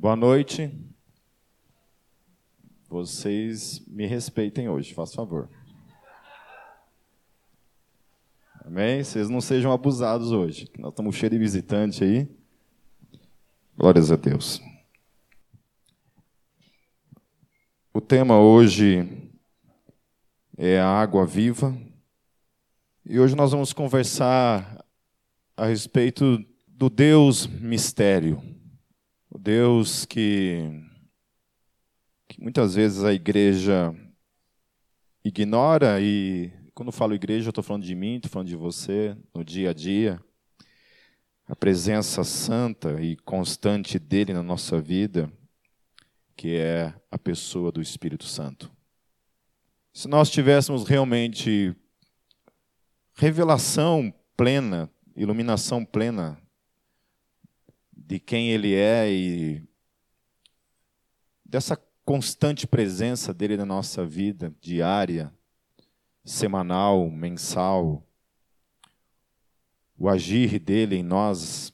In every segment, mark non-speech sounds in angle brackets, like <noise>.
Boa noite. Vocês me respeitem hoje, faz favor. Amém? Vocês não sejam abusados hoje. Nós estamos cheios de visitante aí. Glórias a Deus. O tema hoje é a água viva. E hoje nós vamos conversar a respeito do Deus mistério. Deus que, que muitas vezes a igreja ignora, e quando falo igreja, eu estou falando de mim, estou falando de você, no dia a dia. A presença santa e constante dele na nossa vida, que é a pessoa do Espírito Santo. Se nós tivéssemos realmente revelação plena, iluminação plena de quem Ele é e dessa constante presença dele na nossa vida diária, semanal, mensal, o agir dele em nós,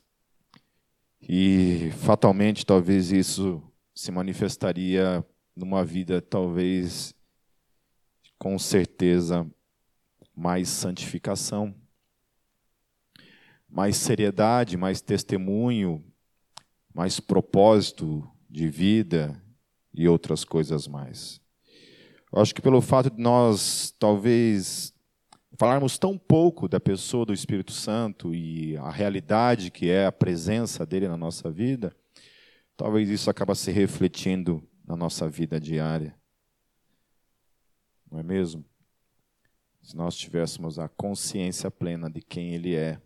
e fatalmente talvez isso se manifestaria numa vida talvez com certeza mais santificação, mais seriedade, mais testemunho, mais propósito de vida e outras coisas mais. Eu acho que pelo fato de nós talvez falarmos tão pouco da pessoa do Espírito Santo e a realidade que é a presença dele na nossa vida, talvez isso acaba se refletindo na nossa vida diária. Não é mesmo? Se nós tivéssemos a consciência plena de quem ele é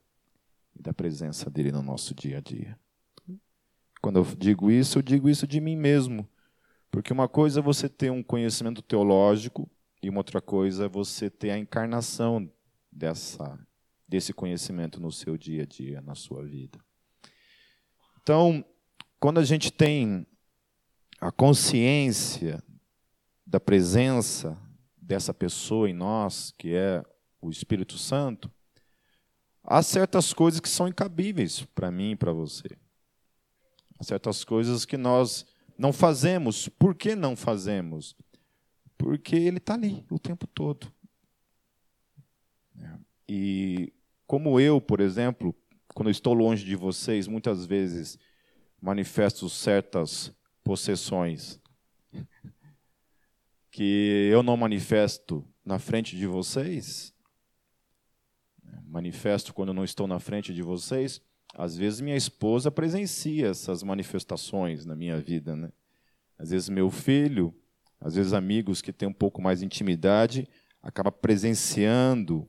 e da presença dele no nosso dia a dia. Quando eu digo isso, eu digo isso de mim mesmo. Porque uma coisa é você ter um conhecimento teológico e uma outra coisa é você ter a encarnação dessa, desse conhecimento no seu dia a dia, na sua vida. Então, quando a gente tem a consciência da presença dessa pessoa em nós, que é o Espírito Santo, há certas coisas que são incabíveis para mim e para você. Certas coisas que nós não fazemos. Por que não fazemos? Porque ele está ali o tempo todo. E como eu, por exemplo, quando estou longe de vocês, muitas vezes manifesto certas possessões <laughs> que eu não manifesto na frente de vocês, manifesto quando não estou na frente de vocês, às vezes minha esposa presencia essas manifestações na minha vida, né? Às vezes meu filho, às vezes amigos que têm um pouco mais de intimidade, acaba presenciando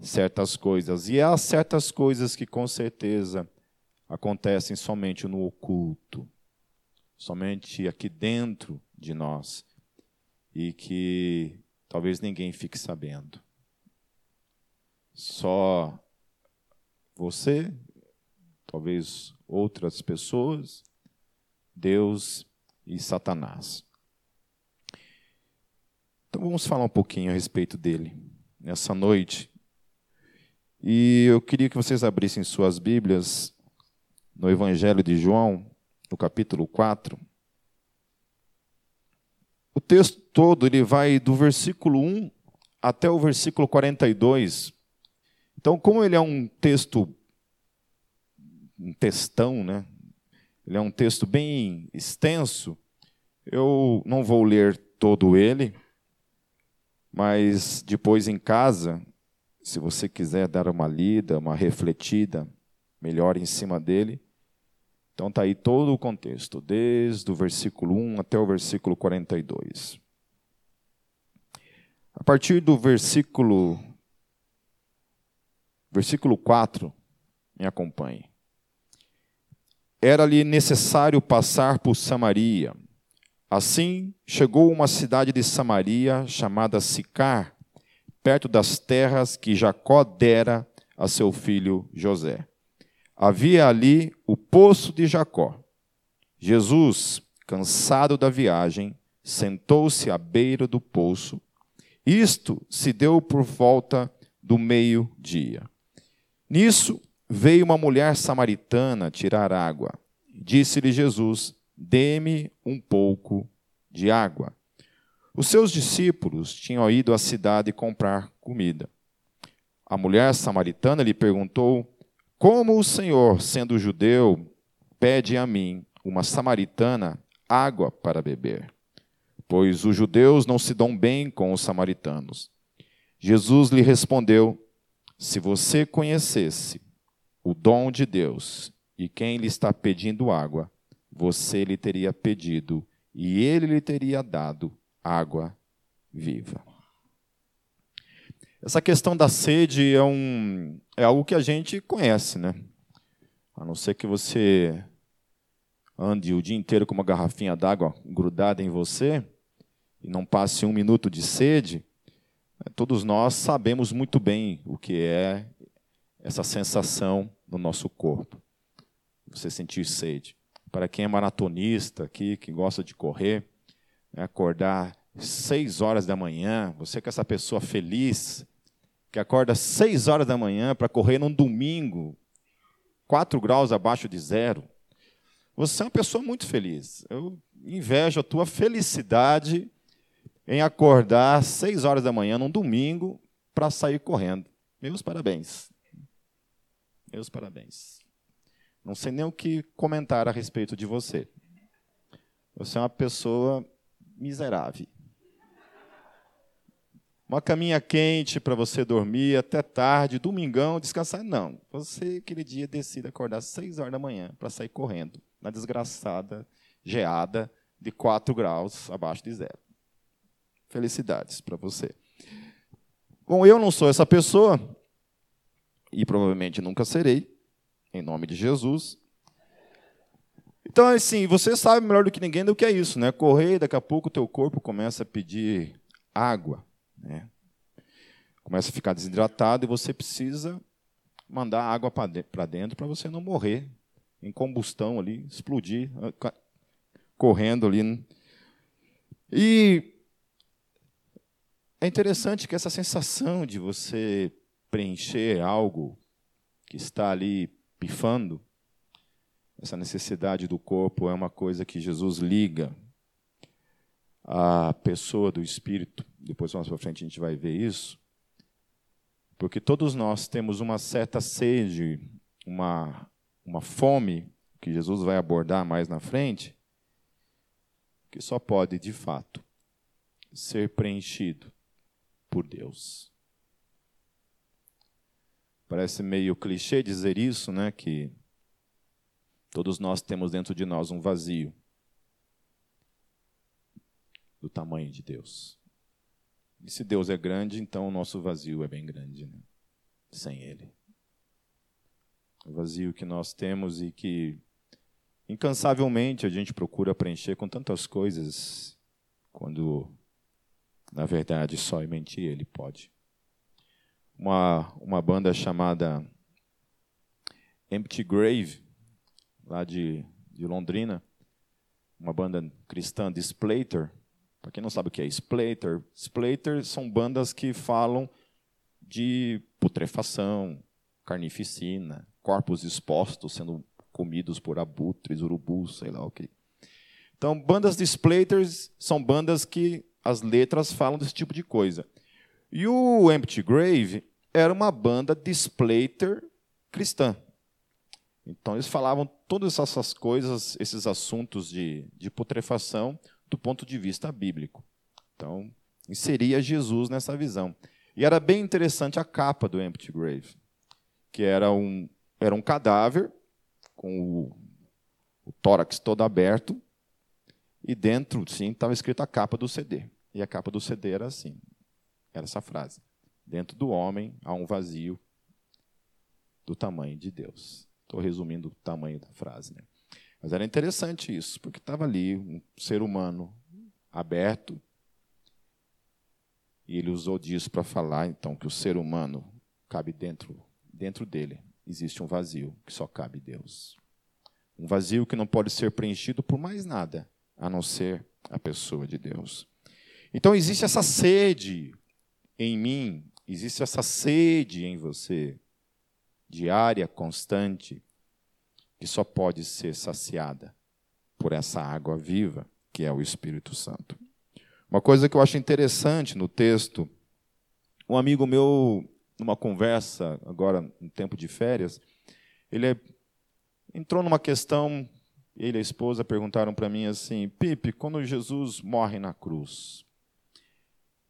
certas coisas. E há certas coisas que com certeza acontecem somente no oculto, somente aqui dentro de nós, e que talvez ninguém fique sabendo. Só você talvez outras pessoas, Deus e Satanás. Então vamos falar um pouquinho a respeito dele nessa noite. E eu queria que vocês abrissem suas Bíblias no Evangelho de João, no capítulo 4. O texto todo ele vai do versículo 1 até o versículo 42. Então, como ele é um texto um textão, né? Ele é um texto bem extenso. Eu não vou ler todo ele, mas depois em casa, se você quiser dar uma lida, uma refletida melhor em cima dele, então está aí todo o contexto, desde o versículo 1 até o versículo 42. A partir do versículo versículo 4, me acompanhe era-lhe necessário passar por Samaria. Assim, chegou uma cidade de Samaria chamada Sicar, perto das terras que Jacó dera a seu filho José. Havia ali o poço de Jacó. Jesus, cansado da viagem, sentou-se à beira do poço. Isto se deu por volta do meio-dia. Nisso, veio uma mulher samaritana tirar água. Disse-lhe Jesus: dê-me um pouco de água. Os seus discípulos tinham ido à cidade comprar comida. A mulher samaritana lhe perguntou: Como o Senhor, sendo judeu, pede a mim, uma samaritana, água para beber? Pois os judeus não se dão bem com os samaritanos. Jesus lhe respondeu: Se você conhecesse o dom de Deus e quem lhe está pedindo água, você lhe teria pedido e ele lhe teria dado água viva. Essa questão da sede é, um, é algo que a gente conhece, né? A não ser que você ande o dia inteiro com uma garrafinha d'água grudada em você e não passe um minuto de sede, né, todos nós sabemos muito bem o que é essa sensação no nosso corpo. Você sentir sede. Para quem é maratonista aqui, que gosta de correr, né, acordar seis horas da manhã, você que é essa pessoa feliz, que acorda seis horas da manhã para correr num domingo, quatro graus abaixo de zero, você é uma pessoa muito feliz. Eu invejo a tua felicidade em acordar seis horas da manhã num domingo para sair correndo. Meus parabéns. Meus parabéns. Não sei nem o que comentar a respeito de você. Você é uma pessoa miserável. Uma caminha quente para você dormir até tarde, domingão, descansar. Não. Você, aquele dia, decide acordar às 6 horas da manhã para sair correndo na desgraçada geada de 4 graus abaixo de zero. Felicidades para você. Bom, eu não sou essa pessoa, e provavelmente nunca serei, em nome de Jesus. Então, assim, você sabe melhor do que ninguém do que é isso, né? Correr, daqui a pouco o teu corpo começa a pedir água. Né? Começa a ficar desidratado e você precisa mandar água para dentro para você não morrer em combustão ali, explodir, ah, correndo ali. E é interessante que essa sensação de você preencher algo que está ali pifando, essa necessidade do corpo é uma coisa que Jesus liga à pessoa do espírito depois mais para frente a gente vai ver isso, porque todos nós temos uma certa sede, uma, uma fome, que Jesus vai abordar mais na frente, que só pode, de fato, ser preenchido por Deus. Parece meio clichê dizer isso, né? Que todos nós temos dentro de nós um vazio do tamanho de Deus. E se Deus é grande, então o nosso vazio é bem grande, né? sem Ele. O vazio que nós temos e que incansavelmente a gente procura preencher com tantas coisas, quando na verdade só em mentir Ele pode. Uma, uma banda chamada Empty Grave, lá de, de Londrina, uma banda cristã de Splater, para quem não sabe o que é splatter, splatter são bandas que falam de putrefação, carnificina, corpos expostos sendo comidos por abutres, urubus, sei lá o que. Então, bandas de splatters são bandas que as letras falam desse tipo de coisa. E o Empty Grave era uma banda de splatter cristã. Então, eles falavam todas essas coisas, esses assuntos de, de putrefação, do ponto de vista bíblico. Então, inseria Jesus nessa visão. E era bem interessante a capa do Empty Grave, que era um, era um cadáver com o, o tórax todo aberto, e dentro, sim, estava escrita a capa do CD. E a capa do CD era assim, era essa frase. Dentro do homem há um vazio do tamanho de Deus. Estou resumindo o tamanho da frase. Né? Mas era interessante isso, porque estava ali um ser humano aberto, e ele usou disso para falar, então, que o ser humano cabe dentro, dentro dele. Existe um vazio que só cabe Deus. Um vazio que não pode ser preenchido por mais nada, a não ser a pessoa de Deus. Então, existe essa sede em mim, existe essa sede em você, diária, constante, que só pode ser saciada por essa água viva, que é o Espírito Santo. Uma coisa que eu acho interessante no texto, um amigo meu, numa conversa, agora no tempo de férias, ele é, entrou numa questão, ele e a esposa perguntaram para mim assim: Pipe, quando Jesus morre na cruz,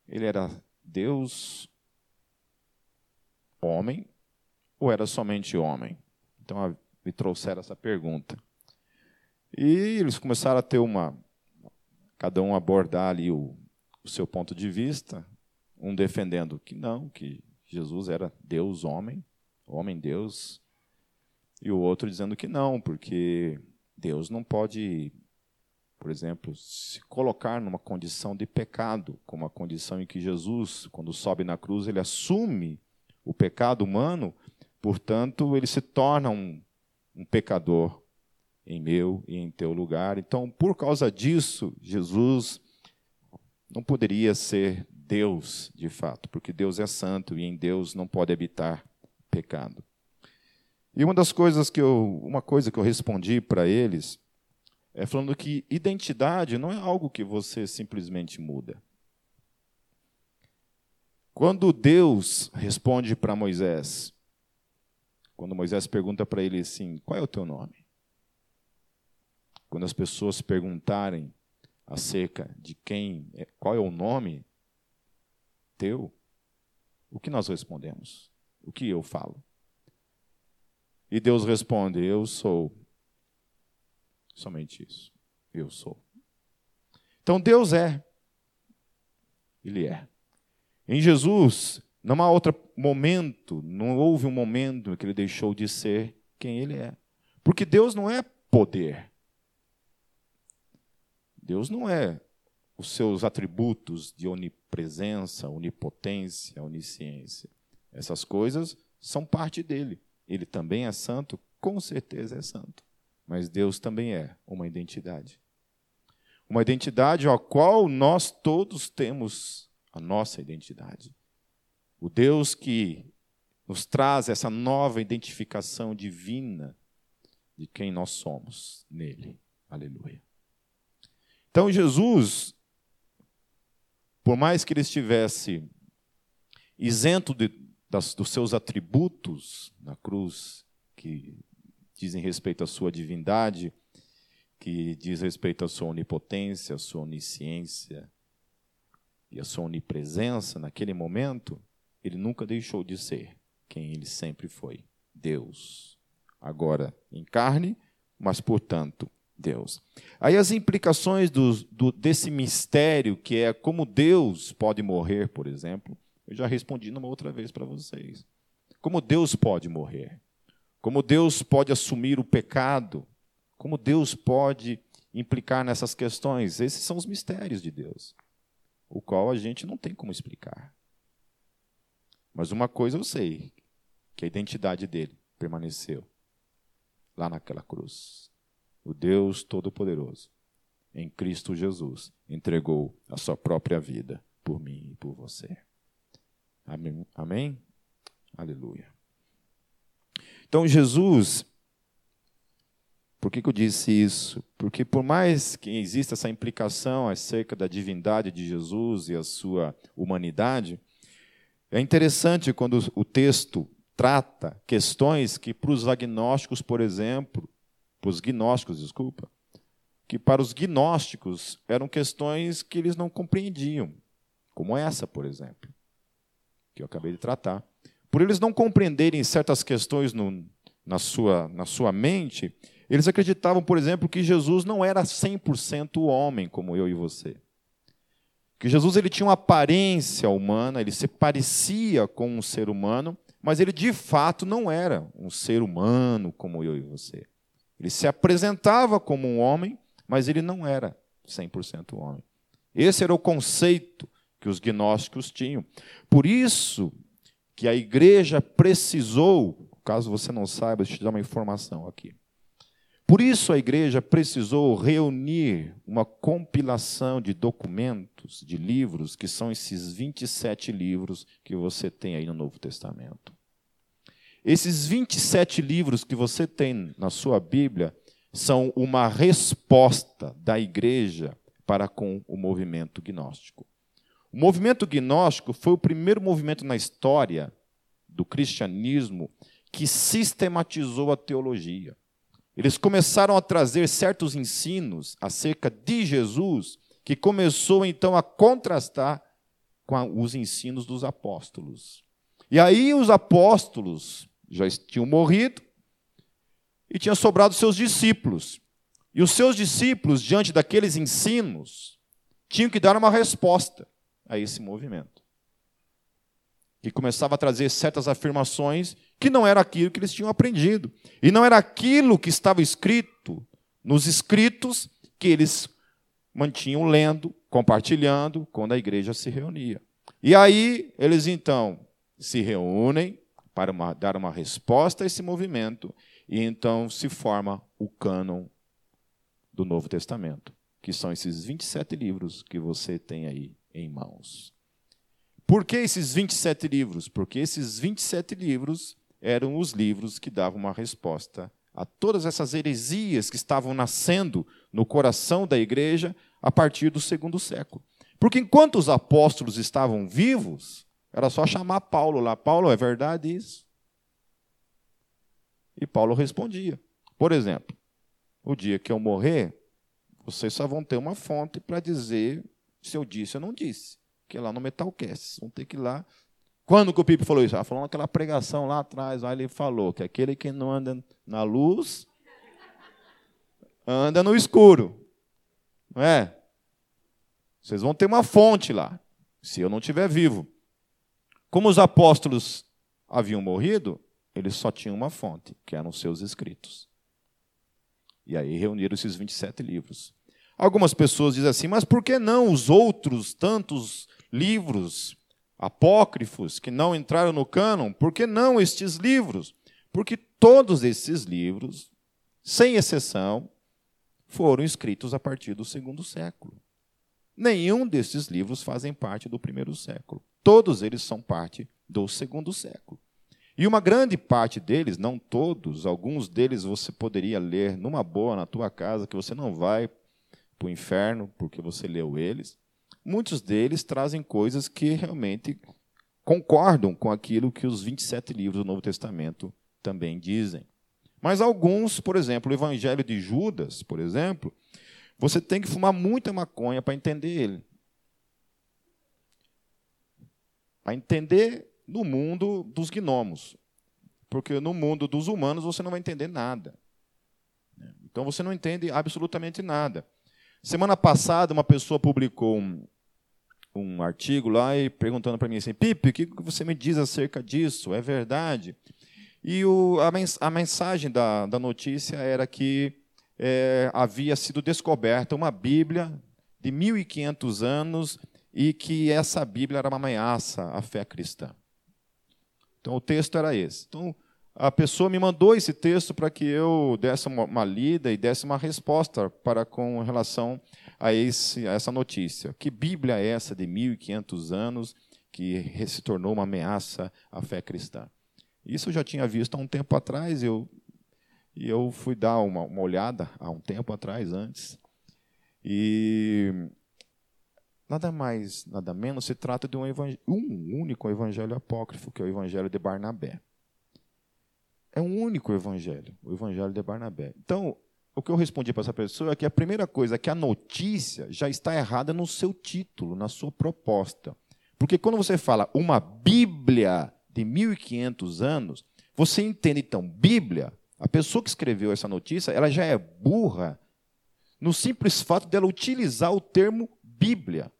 ele era Deus, homem, ou era somente homem? Então me trouxeram essa pergunta. E eles começaram a ter uma. Cada um abordar ali o, o seu ponto de vista, um defendendo que não, que Jesus era Deus, homem, homem, Deus, e o outro dizendo que não, porque Deus não pode, por exemplo, se colocar numa condição de pecado, como a condição em que Jesus, quando sobe na cruz, ele assume o pecado humano, portanto, ele se torna um, um pecador em meu e em teu lugar. Então, por causa disso, Jesus não poderia ser Deus de fato, porque Deus é santo e em Deus não pode habitar pecado. E uma das coisas que eu, uma coisa que eu respondi para eles é falando que identidade não é algo que você simplesmente muda. Quando Deus responde para Moisés, quando Moisés pergunta para ele assim: Qual é o teu nome? Quando as pessoas perguntarem acerca de quem, é, qual é o nome teu, o que nós respondemos? O que eu falo? E Deus responde: Eu sou. Somente isso. Eu sou. Então Deus é. Ele é. Em Jesus, não há outro momento, não houve um momento em que ele deixou de ser quem ele é. Porque Deus não é poder. Deus não é os seus atributos de onipresença, onipotência, onisciência. Essas coisas são parte dele. Ele também é santo, com certeza é santo. Mas Deus também é uma identidade. Uma identidade a qual nós todos temos a nossa identidade. O Deus que nos traz essa nova identificação divina de quem nós somos nele. Aleluia. Então Jesus, por mais que ele estivesse isento de, das, dos seus atributos na cruz, que dizem respeito à sua divindade, que diz respeito à sua onipotência, à sua onisciência e à sua onipresença naquele momento, ele nunca deixou de ser quem ele sempre foi: Deus. Agora em carne, mas portanto Deus. Aí as implicações do, do, desse mistério, que é como Deus pode morrer, por exemplo, eu já respondi numa outra vez para vocês. Como Deus pode morrer? Como Deus pode assumir o pecado? Como Deus pode implicar nessas questões? Esses são os mistérios de Deus, o qual a gente não tem como explicar. Mas uma coisa eu sei, que a identidade dele permaneceu lá naquela cruz o Deus Todo-Poderoso, em Cristo Jesus, entregou a sua própria vida por mim e por você. Amém? Amém? Aleluia. Então, Jesus, por que, que eu disse isso? Porque, por mais que exista essa implicação acerca da divindade de Jesus e a sua humanidade, é interessante quando o texto trata questões que, para os agnósticos, por exemplo, para os gnósticos, desculpa, que para os gnósticos eram questões que eles não compreendiam, como essa, por exemplo, que eu acabei de tratar. Por eles não compreenderem certas questões no, na, sua, na sua mente, eles acreditavam, por exemplo, que Jesus não era 100% homem, como eu e você. Que Jesus ele tinha uma aparência humana, ele se parecia com um ser humano, mas ele de fato não era um ser humano como eu e você. Ele se apresentava como um homem, mas ele não era 100% homem. Esse era o conceito que os gnósticos tinham. Por isso que a igreja precisou, caso você não saiba, deixa eu te dar uma informação aqui. Por isso a igreja precisou reunir uma compilação de documentos, de livros, que são esses 27 livros que você tem aí no Novo Testamento. Esses 27 livros que você tem na sua Bíblia são uma resposta da igreja para com o movimento gnóstico. O movimento gnóstico foi o primeiro movimento na história do cristianismo que sistematizou a teologia. Eles começaram a trazer certos ensinos acerca de Jesus, que começou então a contrastar com os ensinos dos apóstolos. E aí os apóstolos já tinham morrido e tinham sobrado seus discípulos. E os seus discípulos, diante daqueles ensinos, tinham que dar uma resposta a esse movimento. Que começava a trazer certas afirmações que não era aquilo que eles tinham aprendido. E não era aquilo que estava escrito nos escritos que eles mantinham lendo, compartilhando quando a igreja se reunia. E aí eles então se reúnem para uma, dar uma resposta a esse movimento e então se forma o cânon do Novo Testamento, que são esses 27 livros que você tem aí em mãos. Por que esses 27 livros? Porque esses 27 livros eram os livros que davam uma resposta a todas essas heresias que estavam nascendo no coração da igreja a partir do segundo século. Porque enquanto os apóstolos estavam vivos, era só chamar Paulo lá. Paulo, é verdade isso? E Paulo respondia. Por exemplo, o dia que eu morrer, vocês só vão ter uma fonte para dizer se eu disse ou não disse. Que é lá no Metalcast. Vão ter que ir lá quando que o Pipe falou isso? Ah, falou naquela pregação lá atrás, lá ele falou que aquele que não anda na luz anda no escuro. Não é? Vocês vão ter uma fonte lá, se eu não estiver vivo. Como os apóstolos haviam morrido, eles só tinham uma fonte, que eram os seus escritos. E aí reuniram esses 27 livros. Algumas pessoas dizem assim, mas por que não os outros tantos livros apócrifos que não entraram no cânon, por que não estes livros? Porque todos esses livros, sem exceção, foram escritos a partir do segundo século. Nenhum desses livros fazem parte do primeiro século. Todos eles são parte do segundo século. E uma grande parte deles, não todos, alguns deles você poderia ler numa boa na tua casa, que você não vai para o inferno porque você leu eles muitos deles trazem coisas que realmente concordam com aquilo que os 27 livros do Novo Testamento também dizem. Mas alguns, por exemplo, o Evangelho de Judas, por exemplo, você tem que fumar muita maconha para entender ele. Para entender no mundo dos gnomos. Porque no mundo dos humanos você não vai entender nada. Então você não entende absolutamente nada. Semana passada, uma pessoa publicou um, um artigo lá e perguntando para mim assim: Pipe, o que você me diz acerca disso? É verdade? E o, a, mens a, mensagem da, da, notícia era que é, havia sido descoberta uma Bíblia de 1.500 anos e que essa Bíblia era uma ameaça à fé cristã. Então o texto era esse. Então a pessoa me mandou esse texto para que eu desse uma, uma lida e desse uma resposta para com relação a, esse, a essa notícia. Que Bíblia é essa de 1.500 anos que se tornou uma ameaça à fé cristã? Isso eu já tinha visto há um tempo atrás, eu, e eu fui dar uma, uma olhada há um tempo atrás, antes. E nada mais, nada menos, se trata de um, um único evangelho apócrifo, que é o evangelho de Barnabé. É um único evangelho, o evangelho de Barnabé. Então, o que eu respondi para essa pessoa é que a primeira coisa é que a notícia já está errada no seu título, na sua proposta. Porque quando você fala uma Bíblia de 1500 anos, você entende então Bíblia, a pessoa que escreveu essa notícia, ela já é burra no simples fato dela utilizar o termo Bíblia.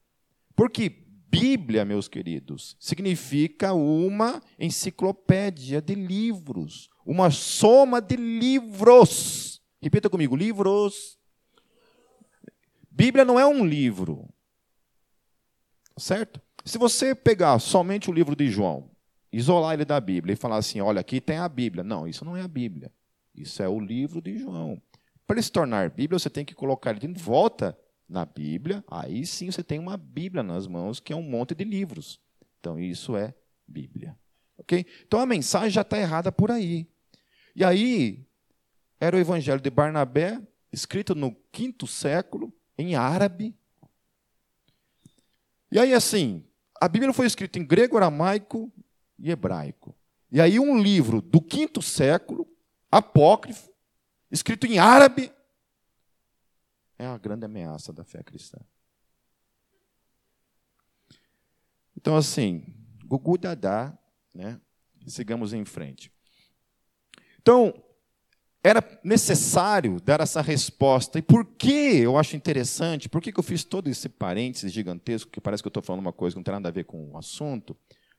Porque Bíblia, meus queridos, significa uma enciclopédia de livros, uma soma de livros. Repita comigo: livros. Bíblia não é um livro. Certo? Se você pegar somente o livro de João, isolar ele da Bíblia e falar assim: olha, aqui tem a Bíblia. Não, isso não é a Bíblia. Isso é o livro de João. Para ele se tornar Bíblia, você tem que colocar ele de volta na Bíblia. Aí sim você tem uma Bíblia nas mãos, que é um monte de livros. Então isso é Bíblia. Ok? Então a mensagem já está errada por aí. E aí, era o evangelho de Barnabé, escrito no quinto século, em árabe. E aí, assim, a Bíblia foi escrita em grego, aramaico e hebraico. E aí, um livro do quinto século, apócrifo, escrito em árabe, é a grande ameaça da fé cristã. Então, assim, Gugu Dadá, né? Sigamos em frente. Então, era necessário dar essa resposta. E por que eu acho interessante? Por que eu fiz todo esse parênteses gigantesco, que parece que eu estou falando uma coisa que não tem nada a ver com o assunto?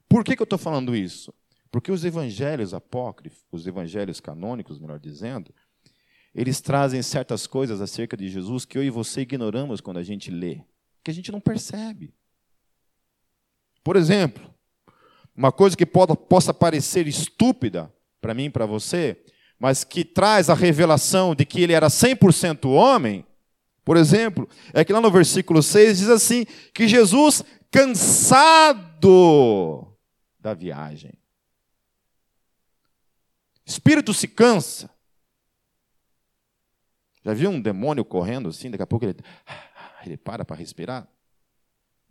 Por que eu estou falando isso? Porque os evangelhos apócrifos, os evangelhos canônicos, melhor dizendo, eles trazem certas coisas acerca de Jesus que eu e você ignoramos quando a gente lê, que a gente não percebe. Por exemplo, uma coisa que possa parecer estúpida para mim e para você, mas que traz a revelação de que ele era 100% homem, por exemplo, é que lá no versículo 6 diz assim: que Jesus, cansado da viagem, espírito se cansa. Já viu um demônio correndo assim, daqui a pouco ele, <sighs> ele para para respirar?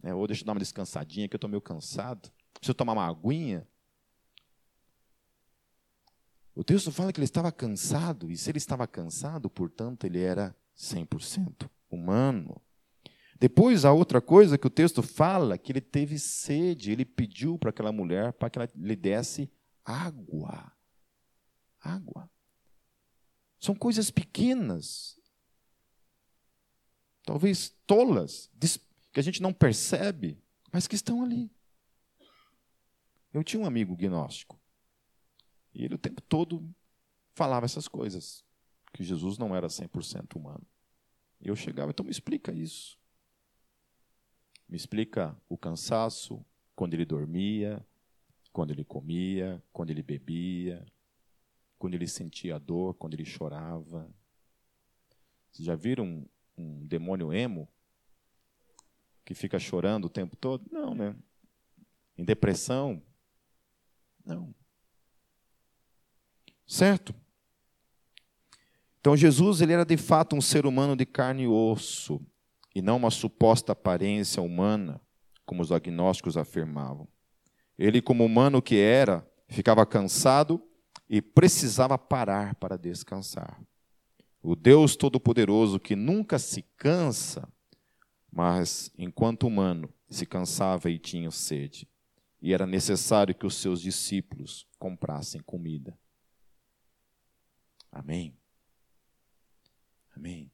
É, ou deixa eu dar uma descansadinha, que eu estou meio cansado. Preciso tomar uma aguinha. O texto fala que ele estava cansado, e se ele estava cansado, portanto, ele era 100% humano. Depois, a outra coisa que o texto fala, que ele teve sede, ele pediu para aquela mulher para que ela lhe desse água. Água. São coisas pequenas, talvez tolas, que a gente não percebe, mas que estão ali. Eu tinha um amigo gnóstico. E ele o tempo todo falava essas coisas. Que Jesus não era 100% humano. E eu chegava, então me explica isso. Me explica o cansaço, quando ele dormia, quando ele comia, quando ele bebia, quando ele sentia dor, quando ele chorava. Vocês já viram um, um demônio emo? que fica chorando o tempo todo? Não, né? Em depressão? Não. Certo? Então Jesus ele era de fato um ser humano de carne e osso e não uma suposta aparência humana, como os agnósticos afirmavam. Ele, como humano que era, ficava cansado e precisava parar para descansar. O Deus Todo-Poderoso que nunca se cansa mas, enquanto humano, se cansava e tinha sede, e era necessário que os seus discípulos comprassem comida. Amém. Amém.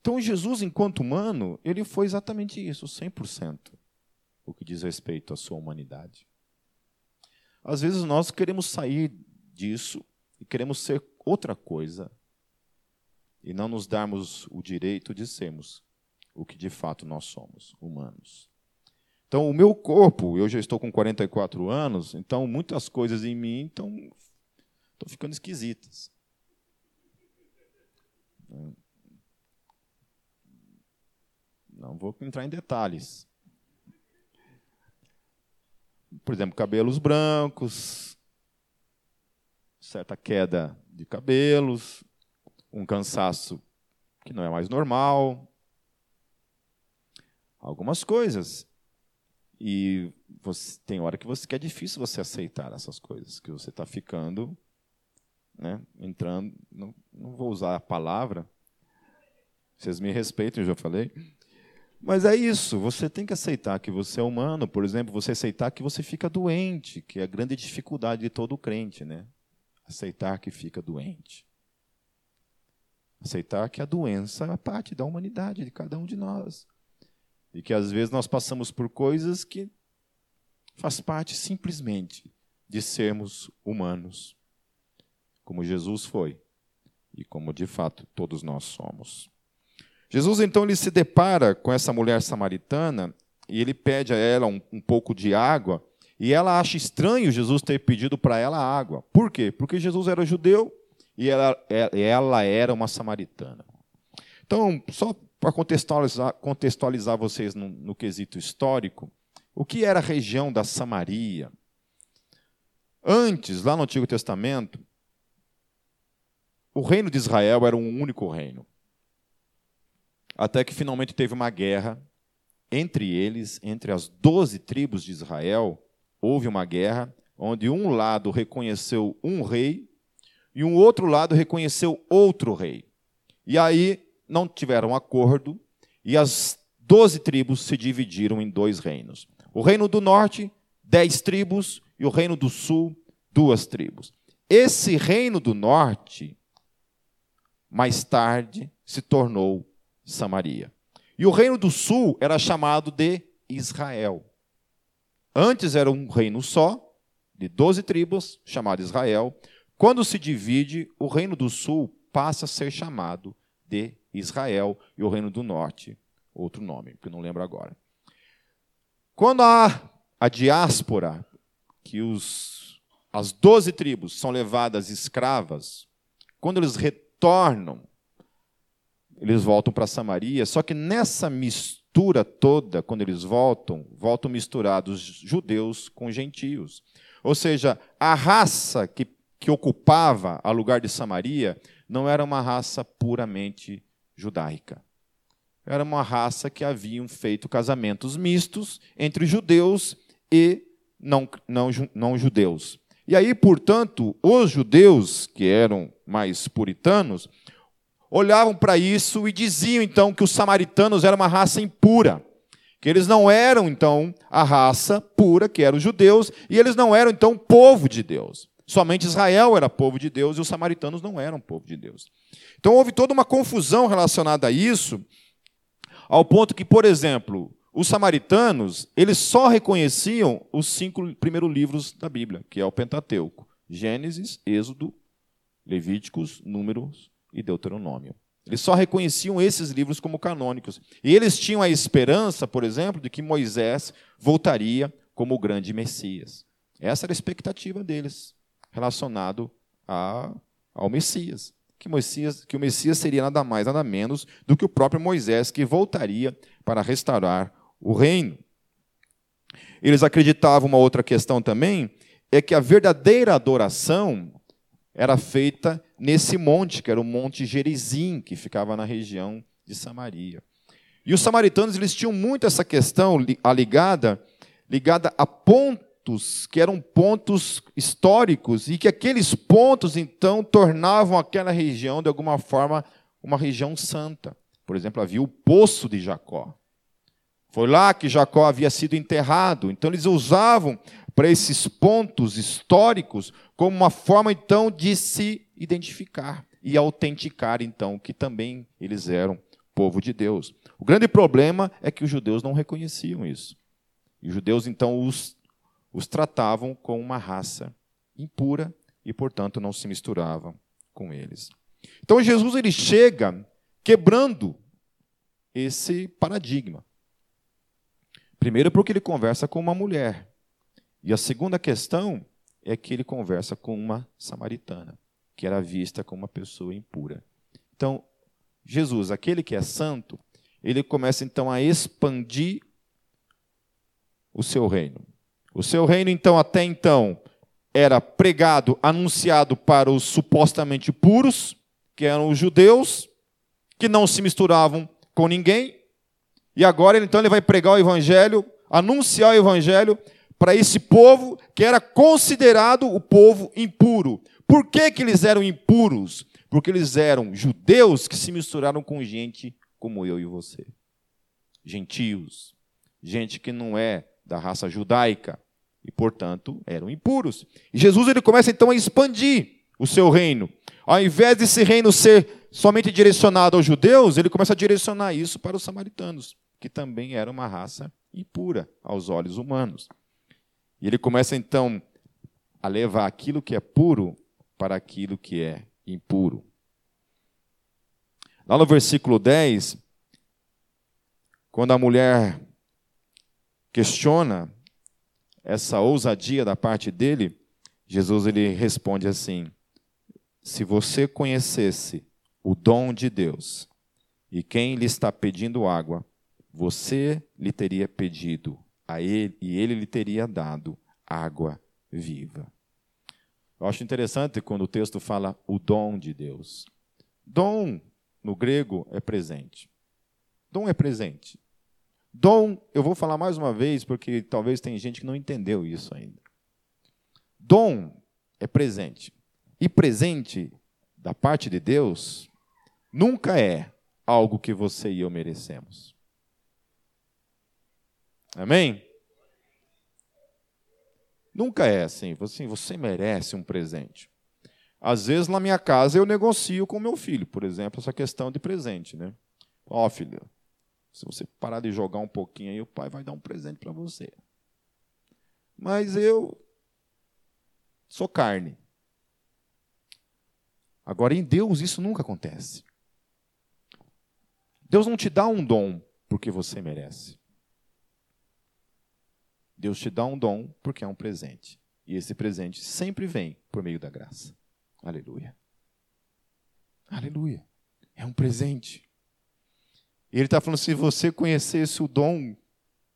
Então, Jesus, enquanto humano, ele foi exatamente isso, 100%, o que diz respeito à sua humanidade. Às vezes nós queremos sair disso e queremos ser outra coisa e não nos darmos o direito de sermos o que de fato nós somos, humanos. Então, o meu corpo, eu já estou com 44 anos, então muitas coisas em mim estão, estão ficando esquisitas. Não vou entrar em detalhes. Por exemplo, cabelos brancos, certa queda de cabelos, um cansaço que não é mais normal, algumas coisas. E você, tem hora que, você, que é difícil você aceitar essas coisas, que você está ficando, né, entrando, não, não vou usar a palavra, vocês me respeitam, eu já falei. Mas é isso, você tem que aceitar que você é humano, por exemplo, você aceitar que você fica doente, que é a grande dificuldade de todo crente, né? Aceitar que fica doente. Aceitar que a doença é parte da humanidade, de cada um de nós. E que às vezes nós passamos por coisas que faz parte simplesmente de sermos humanos, como Jesus foi e como de fato todos nós somos. Jesus então ele se depara com essa mulher samaritana e ele pede a ela um, um pouco de água e ela acha estranho Jesus ter pedido para ela água. Por quê? Porque Jesus era judeu e ela, ela era uma samaritana. Então, só para contextualizar, contextualizar vocês no, no quesito histórico, o que era a região da Samaria? Antes, lá no Antigo Testamento, o reino de Israel era um único reino. Até que finalmente teve uma guerra entre eles, entre as doze tribos de Israel, houve uma guerra onde um lado reconheceu um rei e um outro lado reconheceu outro rei. E aí não tiveram acordo e as doze tribos se dividiram em dois reinos. O reino do norte, dez tribos, e o reino do sul, duas tribos. Esse reino do norte, mais tarde, se tornou Samaria. E o reino do sul era chamado de Israel. Antes era um reino só, de doze tribos, chamado Israel. Quando se divide, o reino do sul passa a ser chamado de Israel e o reino do norte, outro nome, que não lembro agora. Quando há a diáspora, que os, as doze tribos são levadas escravas, quando eles retornam, eles voltam para Samaria, só que nessa mistura toda, quando eles voltam, voltam misturados judeus com gentios. Ou seja, a raça que, que ocupava a lugar de Samaria não era uma raça puramente judaica. Era uma raça que haviam feito casamentos mistos entre judeus e não, não, não judeus. E aí, portanto, os judeus, que eram mais puritanos, olhavam para isso e diziam então que os samaritanos eram uma raça impura, que eles não eram então a raça pura, que eram os judeus, e eles não eram então povo de Deus. Somente Israel era povo de Deus e os samaritanos não eram povo de Deus. Então houve toda uma confusão relacionada a isso, ao ponto que, por exemplo, os samaritanos, eles só reconheciam os cinco primeiros livros da Bíblia, que é o Pentateuco: Gênesis, Êxodo, Levíticos, Números e Deuteronômio. Eles só reconheciam esses livros como canônicos. E eles tinham a esperança, por exemplo, de que Moisés voltaria como o grande Messias. Essa era a expectativa deles, relacionado a, ao Messias que, Messias, que o Messias seria nada mais, nada menos do que o próprio Moisés, que voltaria para restaurar o reino. Eles acreditavam uma outra questão também, é que a verdadeira adoração era feita nesse monte, que era o Monte Gerizim, que ficava na região de Samaria. E os samaritanos eles tinham muito essa questão ligada, ligada a ponto pontos que eram pontos históricos e que aqueles pontos então tornavam aquela região de alguma forma uma região santa. Por exemplo, havia o poço de Jacó. Foi lá que Jacó havia sido enterrado. Então eles usavam para esses pontos históricos como uma forma então de se identificar e autenticar então que também eles eram povo de Deus. O grande problema é que os judeus não reconheciam isso. E os judeus então os os tratavam como uma raça impura e, portanto, não se misturavam com eles. Então Jesus ele chega quebrando esse paradigma. Primeiro, porque ele conversa com uma mulher. E a segunda questão é que ele conversa com uma samaritana, que era vista como uma pessoa impura. Então, Jesus, aquele que é santo, ele começa então a expandir o seu reino. O seu reino, então, até então, era pregado, anunciado para os supostamente puros, que eram os judeus, que não se misturavam com ninguém. E agora, então, ele vai pregar o evangelho, anunciar o evangelho para esse povo que era considerado o povo impuro. Por que, que eles eram impuros? Porque eles eram judeus que se misturaram com gente como eu e você. Gentios. Gente que não é da raça judaica e, portanto, eram impuros. E Jesus ele começa então a expandir o seu reino. Ao invés desse reino ser somente direcionado aos judeus, ele começa a direcionar isso para os samaritanos, que também era uma raça impura aos olhos humanos. E ele começa então a levar aquilo que é puro para aquilo que é impuro. Lá no versículo 10, quando a mulher questiona essa ousadia da parte dele, Jesus ele responde assim: Se você conhecesse o dom de Deus e quem lhe está pedindo água, você lhe teria pedido a ele e ele lhe teria dado água viva. Eu acho interessante quando o texto fala o dom de Deus. Dom, no grego, é presente. Dom é presente. Dom, eu vou falar mais uma vez, porque talvez tem gente que não entendeu isso ainda. Dom é presente. E presente da parte de Deus nunca é algo que você e eu merecemos. Amém? Nunca é assim. Assim, você merece um presente. Às vezes, na minha casa, eu negocio com meu filho, por exemplo, essa questão de presente. Né? Ó, oh, filho, se você parar de jogar um pouquinho aí, o pai vai dar um presente para você. Mas eu sou carne. Agora, em Deus, isso nunca acontece. Deus não te dá um dom porque você merece. Deus te dá um dom porque é um presente. E esse presente sempre vem por meio da graça. Aleluia. Aleluia. É um presente. Ele está falando: se você conhecesse o dom,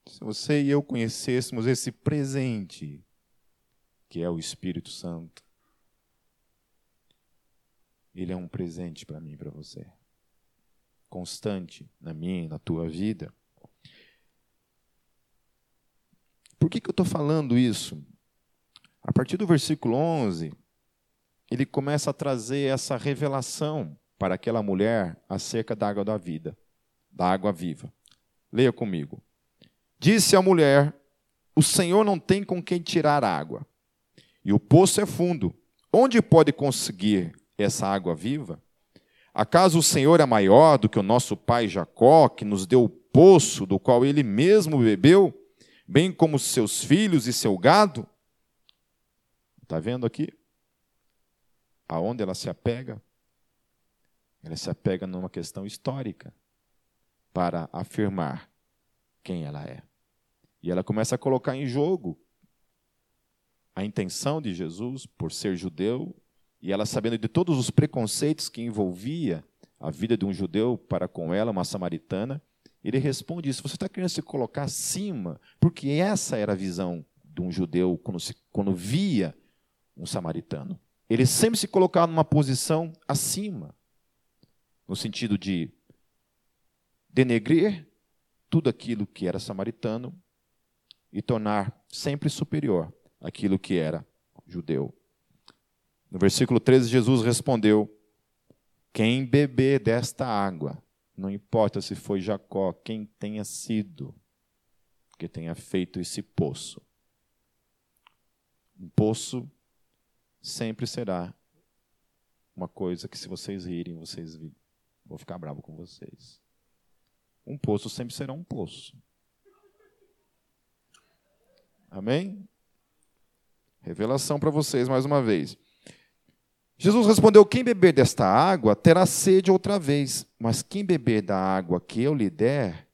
se você e eu conhecêssemos esse presente, que é o Espírito Santo, ele é um presente para mim e para você. Constante na minha e na tua vida. Por que, que eu estou falando isso? A partir do versículo 11, ele começa a trazer essa revelação para aquela mulher acerca da água da vida, da água viva. Leia comigo. Disse a mulher: O Senhor não tem com quem tirar água, e o poço é fundo. Onde pode conseguir essa água viva? Acaso o Senhor é maior do que o nosso pai Jacó, que nos deu o poço do qual ele mesmo bebeu bem como seus filhos e seu gado. Está vendo aqui? Aonde ela se apega? Ela se apega numa questão histórica para afirmar quem ela é. E ela começa a colocar em jogo a intenção de Jesus por ser judeu e ela sabendo de todos os preconceitos que envolvia a vida de um judeu para com ela, uma samaritana, ele responde isso. Você está querendo se colocar acima, porque essa era a visão de um judeu quando, se, quando via um samaritano. Ele sempre se colocava numa posição acima, no sentido de denegrir tudo aquilo que era samaritano e tornar sempre superior aquilo que era judeu. No versículo 13, Jesus respondeu: Quem beber desta água não importa se foi Jacó, quem tenha sido que tenha feito esse poço. Um poço sempre será uma coisa que, se vocês rirem, vocês vou ficar bravo com vocês. Um poço sempre será um poço. Amém? Revelação para vocês mais uma vez. Jesus respondeu: Quem beber desta água terá sede outra vez, mas quem beber da água que eu lhe der,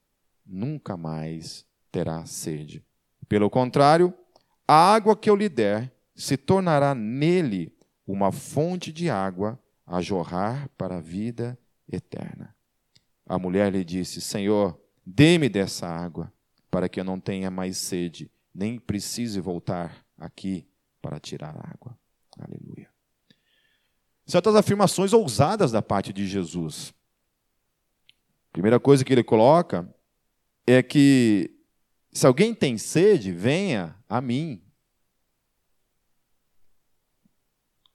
nunca mais terá sede. Pelo contrário, a água que eu lhe der se tornará nele uma fonte de água a jorrar para a vida eterna. A mulher lhe disse: Senhor, dê-me dessa água, para que eu não tenha mais sede, nem precise voltar aqui para tirar água. Aleluia certas afirmações ousadas da parte de Jesus. A primeira coisa que ele coloca é que se alguém tem sede, venha a mim.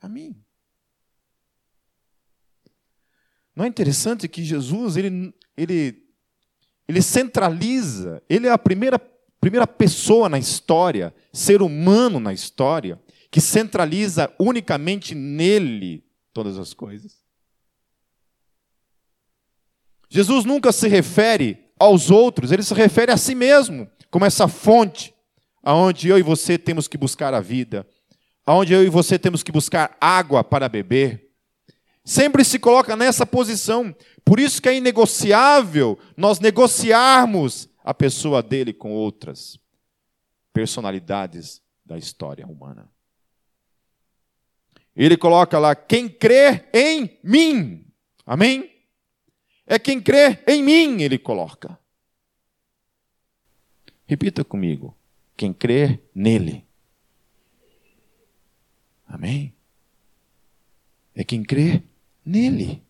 A mim. Não é interessante que Jesus ele, ele, ele centraliza, ele é a primeira, primeira pessoa na história, ser humano na história, que centraliza unicamente nele todas as coisas. Jesus nunca se refere aos outros, ele se refere a si mesmo, como essa fonte aonde eu e você temos que buscar a vida, aonde eu e você temos que buscar água para beber. Sempre se coloca nessa posição. Por isso que é inegociável nós negociarmos a pessoa dele com outras personalidades da história humana. Ele coloca lá: quem crê em mim. Amém? É quem crê em mim, ele coloca. Repita comigo: quem crê nele. Amém? é quem crê nele.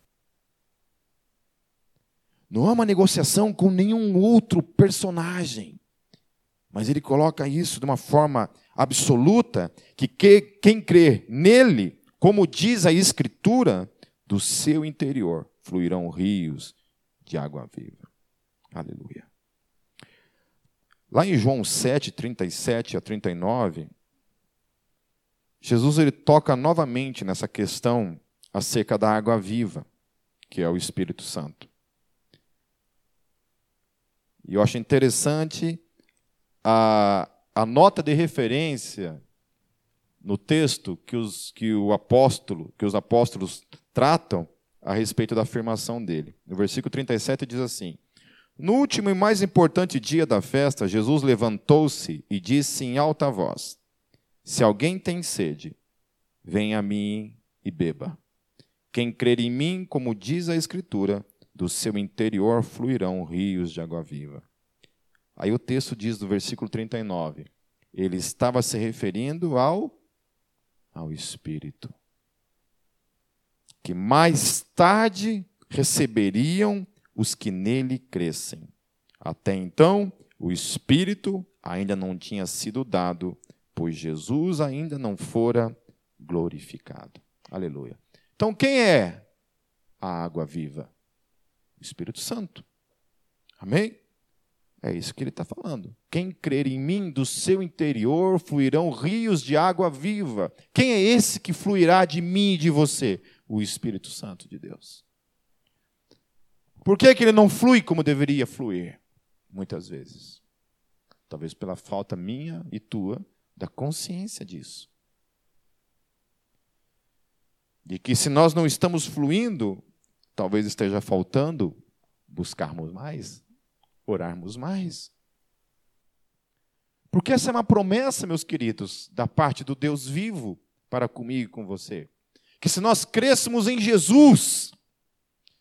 Não há uma negociação com nenhum outro personagem. Mas ele coloca isso de uma forma absoluta, que quem crê nele, como diz a Escritura, do seu interior fluirão rios de água viva. Aleluia. Lá em João 7, 37 a 39, Jesus ele toca novamente nessa questão acerca da água viva, que é o Espírito Santo. E eu acho interessante a, a nota de referência no texto que os, que o apóstolo, que os apóstolos tratam a respeito da afirmação dele. No versículo 37 diz assim: No último e mais importante dia da festa, Jesus levantou-se e disse em alta voz: Se alguém tem sede, venha a mim e beba. Quem crer em mim, como diz a Escritura, do seu interior fluirão rios de água viva. Aí o texto diz do versículo 39, ele estava se referindo ao ao Espírito que mais tarde receberiam os que nele crescem. Até então, o Espírito ainda não tinha sido dado, pois Jesus ainda não fora glorificado. Aleluia. Então, quem é a água viva? O Espírito Santo. Amém? É isso que ele está falando. Quem crer em mim, do seu interior fluirão rios de água viva. Quem é esse que fluirá de mim e de você? o Espírito Santo de Deus. Por que, que ele não flui como deveria fluir? Muitas vezes. Talvez pela falta minha e tua da consciência disso. De que se nós não estamos fluindo, talvez esteja faltando buscarmos mais, orarmos mais. Porque essa é uma promessa, meus queridos, da parte do Deus vivo para comigo e com você que se nós crescemos em Jesus,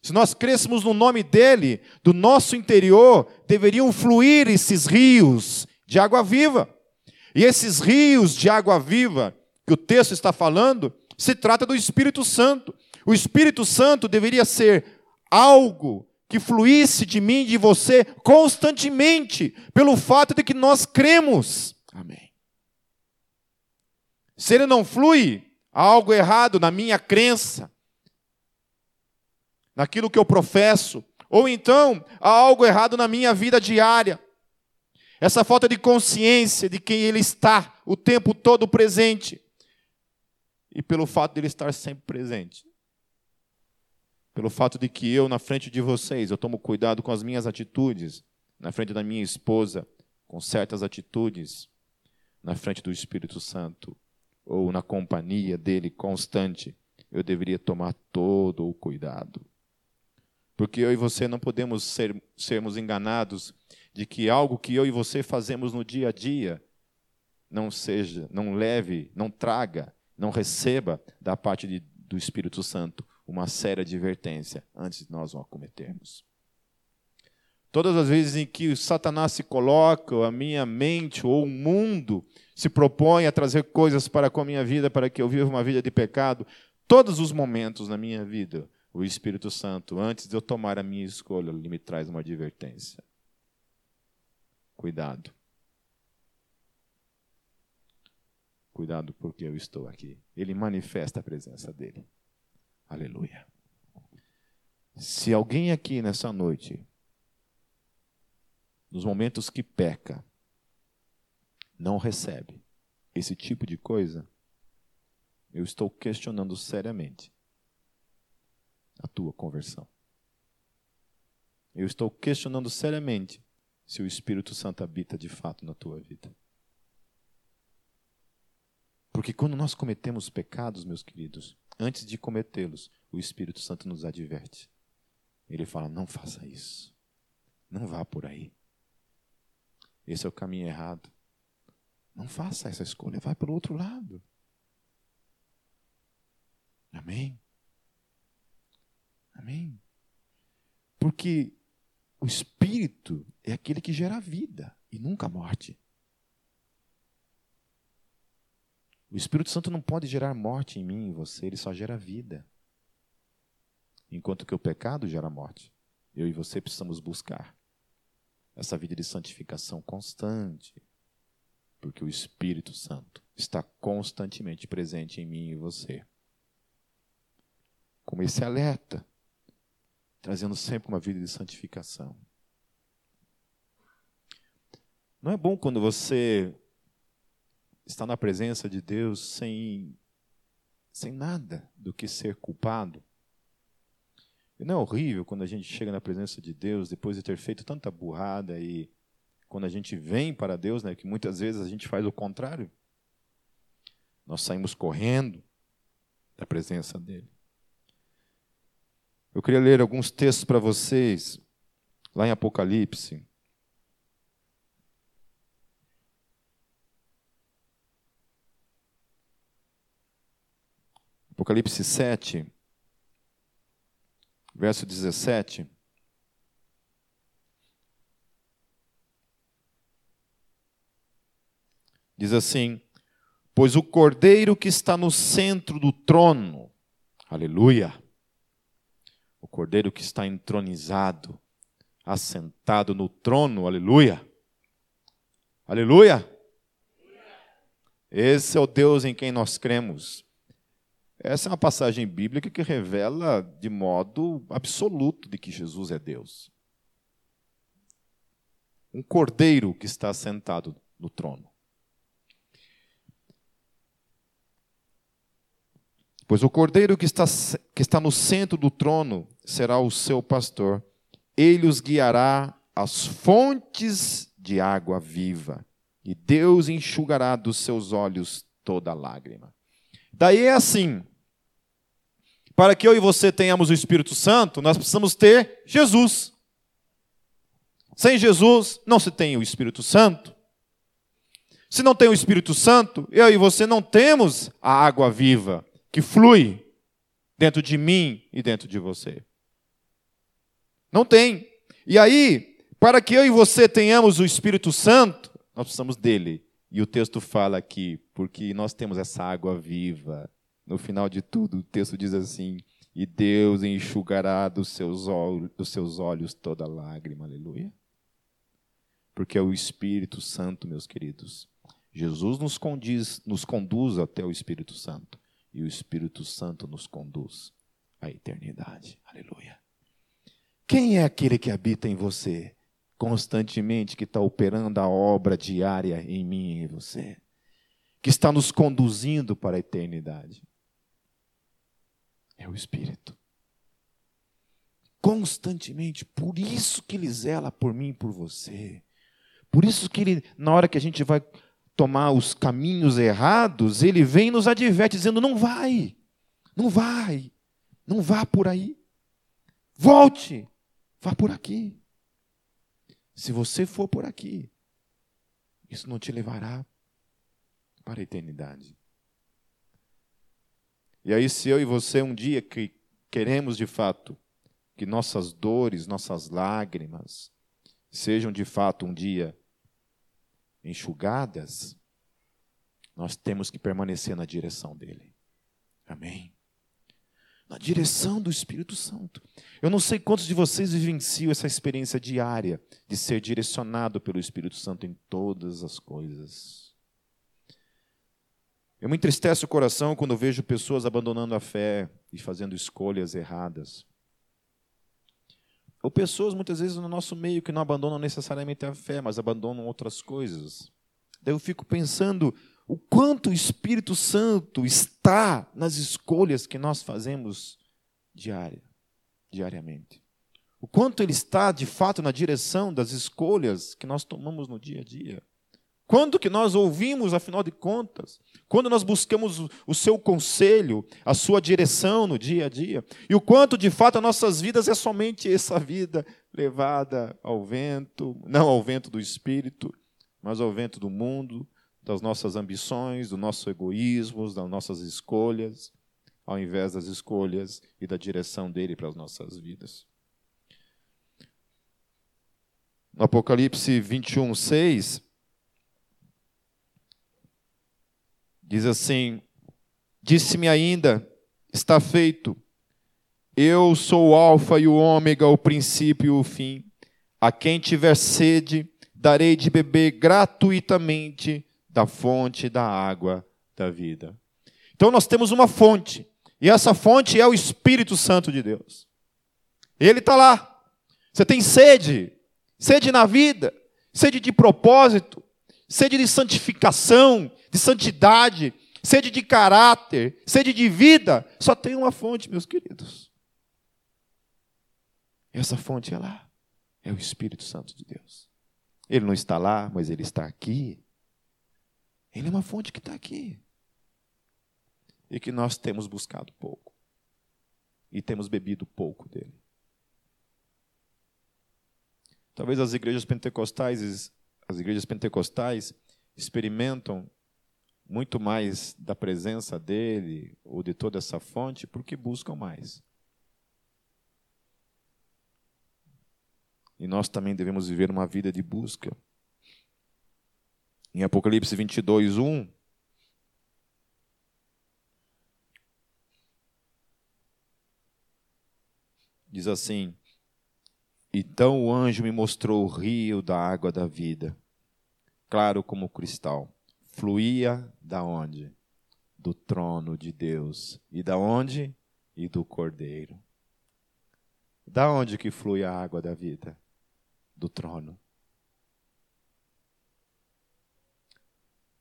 se nós crescemos no nome dele, do nosso interior deveriam fluir esses rios de água viva. E esses rios de água viva que o texto está falando, se trata do Espírito Santo. O Espírito Santo deveria ser algo que fluísse de mim e de você constantemente, pelo fato de que nós cremos. Amém. Se ele não flui, Há algo errado na minha crença, naquilo que eu professo, ou então há algo errado na minha vida diária. Essa falta de consciência de quem Ele está o tempo todo presente, e pelo fato de Ele estar sempre presente, pelo fato de que eu, na frente de vocês, eu tomo cuidado com as minhas atitudes, na frente da minha esposa, com certas atitudes, na frente do Espírito Santo, ou na companhia dele constante, eu deveria tomar todo o cuidado. Porque eu e você não podemos ser, sermos enganados de que algo que eu e você fazemos no dia a dia não seja, não leve, não traga, não receba da parte de, do Espírito Santo uma séria advertência antes de nós o cometermos. Todas as vezes em que Satanás se coloca, a minha mente ou o mundo se propõe a trazer coisas para com a minha vida, para que eu viva uma vida de pecado, todos os momentos na minha vida, o Espírito Santo, antes de eu tomar a minha escolha, ele me traz uma advertência. Cuidado. Cuidado porque eu estou aqui. Ele manifesta a presença dele. Aleluia. Se alguém aqui nessa noite nos momentos que peca, não recebe esse tipo de coisa, eu estou questionando seriamente a tua conversão. Eu estou questionando seriamente se o Espírito Santo habita de fato na tua vida. Porque quando nós cometemos pecados, meus queridos, antes de cometê-los, o Espírito Santo nos adverte. Ele fala: não faça isso. Não vá por aí. Esse é o caminho errado. Não faça essa escolha, vai para o outro lado. Amém? Amém? Porque o Espírito é aquele que gera vida e nunca morte. O Espírito Santo não pode gerar morte em mim e em você, ele só gera vida. Enquanto que o pecado gera morte. Eu e você precisamos buscar essa vida de santificação constante, porque o Espírito Santo está constantemente presente em mim e você. Como esse alerta, trazendo sempre uma vida de santificação. Não é bom quando você está na presença de Deus sem, sem nada do que ser culpado? E não é horrível quando a gente chega na presença de Deus depois de ter feito tanta burrada e quando a gente vem para Deus, né, que muitas vezes a gente faz o contrário. Nós saímos correndo da presença dele. Eu queria ler alguns textos para vocês, lá em Apocalipse. Apocalipse 7, verso 17. Diz assim: Pois o cordeiro que está no centro do trono, aleluia, o cordeiro que está entronizado, assentado no trono, aleluia, aleluia. Esse é o Deus em quem nós cremos. Essa é uma passagem bíblica que revela de modo absoluto de que Jesus é Deus. Um cordeiro que está sentado no trono. Pois o cordeiro que está, que está no centro do trono será o seu pastor. Ele os guiará às fontes de água viva, e Deus enxugará dos seus olhos toda lágrima. Daí é assim: para que eu e você tenhamos o Espírito Santo, nós precisamos ter Jesus. Sem Jesus, não se tem o Espírito Santo. Se não tem o Espírito Santo, eu e você não temos a água viva que flui dentro de mim e dentro de você. Não tem. E aí, para que eu e você tenhamos o Espírito Santo, nós precisamos dele. E o texto fala aqui, porque nós temos essa água viva. No final de tudo, o texto diz assim: E Deus enxugará dos seus olhos, dos seus olhos toda lágrima. Aleluia. Porque é o Espírito Santo, meus queridos. Jesus nos conduz, nos conduz até o Espírito Santo e o Espírito Santo nos conduz à eternidade. Aleluia. Quem é aquele que habita em você constantemente, que está operando a obra diária em mim e em você? Que está nos conduzindo para a eternidade? É o Espírito. Constantemente, por isso que ele zela por mim e por você. Por isso que ele, na hora que a gente vai tomar os caminhos errados, ele vem e nos adverte, dizendo: não vai, não vai, não vá por aí. Volte, vá por aqui. Se você for por aqui, isso não te levará para a eternidade. E aí, se eu e você um dia que queremos de fato que nossas dores, nossas lágrimas sejam de fato um dia enxugadas, nós temos que permanecer na direção dele. Amém? Na direção do Espírito Santo. Eu não sei quantos de vocês vivenciam essa experiência diária de ser direcionado pelo Espírito Santo em todas as coisas. Eu me entristece o coração quando vejo pessoas abandonando a fé e fazendo escolhas erradas. Ou pessoas, muitas vezes, no nosso meio que não abandonam necessariamente a fé, mas abandonam outras coisas. Daí eu fico pensando o quanto o Espírito Santo está nas escolhas que nós fazemos diária, diariamente. O quanto ele está, de fato, na direção das escolhas que nós tomamos no dia a dia. Quando que nós ouvimos, afinal de contas? Quando nós buscamos o seu conselho, a sua direção no dia a dia? E o quanto, de fato, as nossas vidas é somente essa vida levada ao vento, não ao vento do espírito, mas ao vento do mundo, das nossas ambições, do nosso egoísmo, das nossas escolhas, ao invés das escolhas e da direção dele para as nossas vidas. No Apocalipse 21, 6 Diz assim: Disse-me ainda, está feito. Eu sou o Alfa e o Ômega, o princípio e o fim. A quem tiver sede, darei de beber gratuitamente da fonte da água da vida. Então nós temos uma fonte, e essa fonte é o Espírito Santo de Deus. Ele está lá. Você tem sede, sede na vida, sede de propósito, sede de santificação, de santidade, sede de caráter, sede de vida. Só tem uma fonte, meus queridos. Essa fonte é lá. É o Espírito Santo de Deus. Ele não está lá, mas ele está aqui. Ele é uma fonte que está aqui. E que nós temos buscado pouco. E temos bebido pouco dele. Talvez as igrejas pentecostais, as igrejas pentecostais experimentam muito mais da presença dele ou de toda essa fonte porque buscam mais. E nós também devemos viver uma vida de busca. Em Apocalipse 22, 1. Diz assim: Então o anjo me mostrou o rio da água da vida, claro como cristal. Fluía da onde? Do trono de Deus. E da onde? E do Cordeiro. Da onde que flui a água da vida? do trono.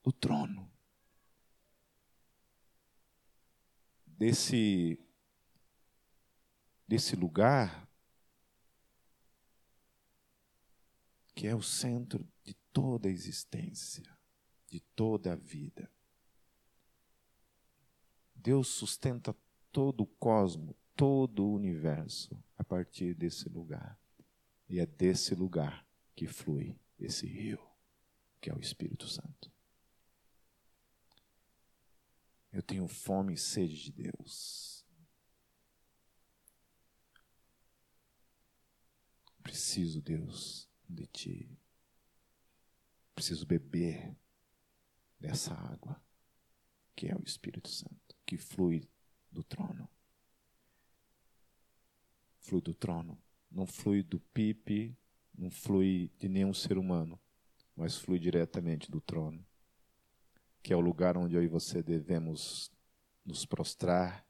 Do trono. Desse, desse lugar que é o centro de toda a existência, de toda a vida. Deus sustenta todo o cosmo, todo o universo a partir desse lugar. E é desse lugar que flui esse rio, que é o Espírito Santo. Eu tenho fome e sede de Deus. Preciso, Deus, de Ti. Preciso beber dessa água, que é o Espírito Santo, que flui do trono. Flui do trono não flui do pipe, não flui de nenhum ser humano, mas flui diretamente do trono, que é o lugar onde eu e você devemos nos prostrar,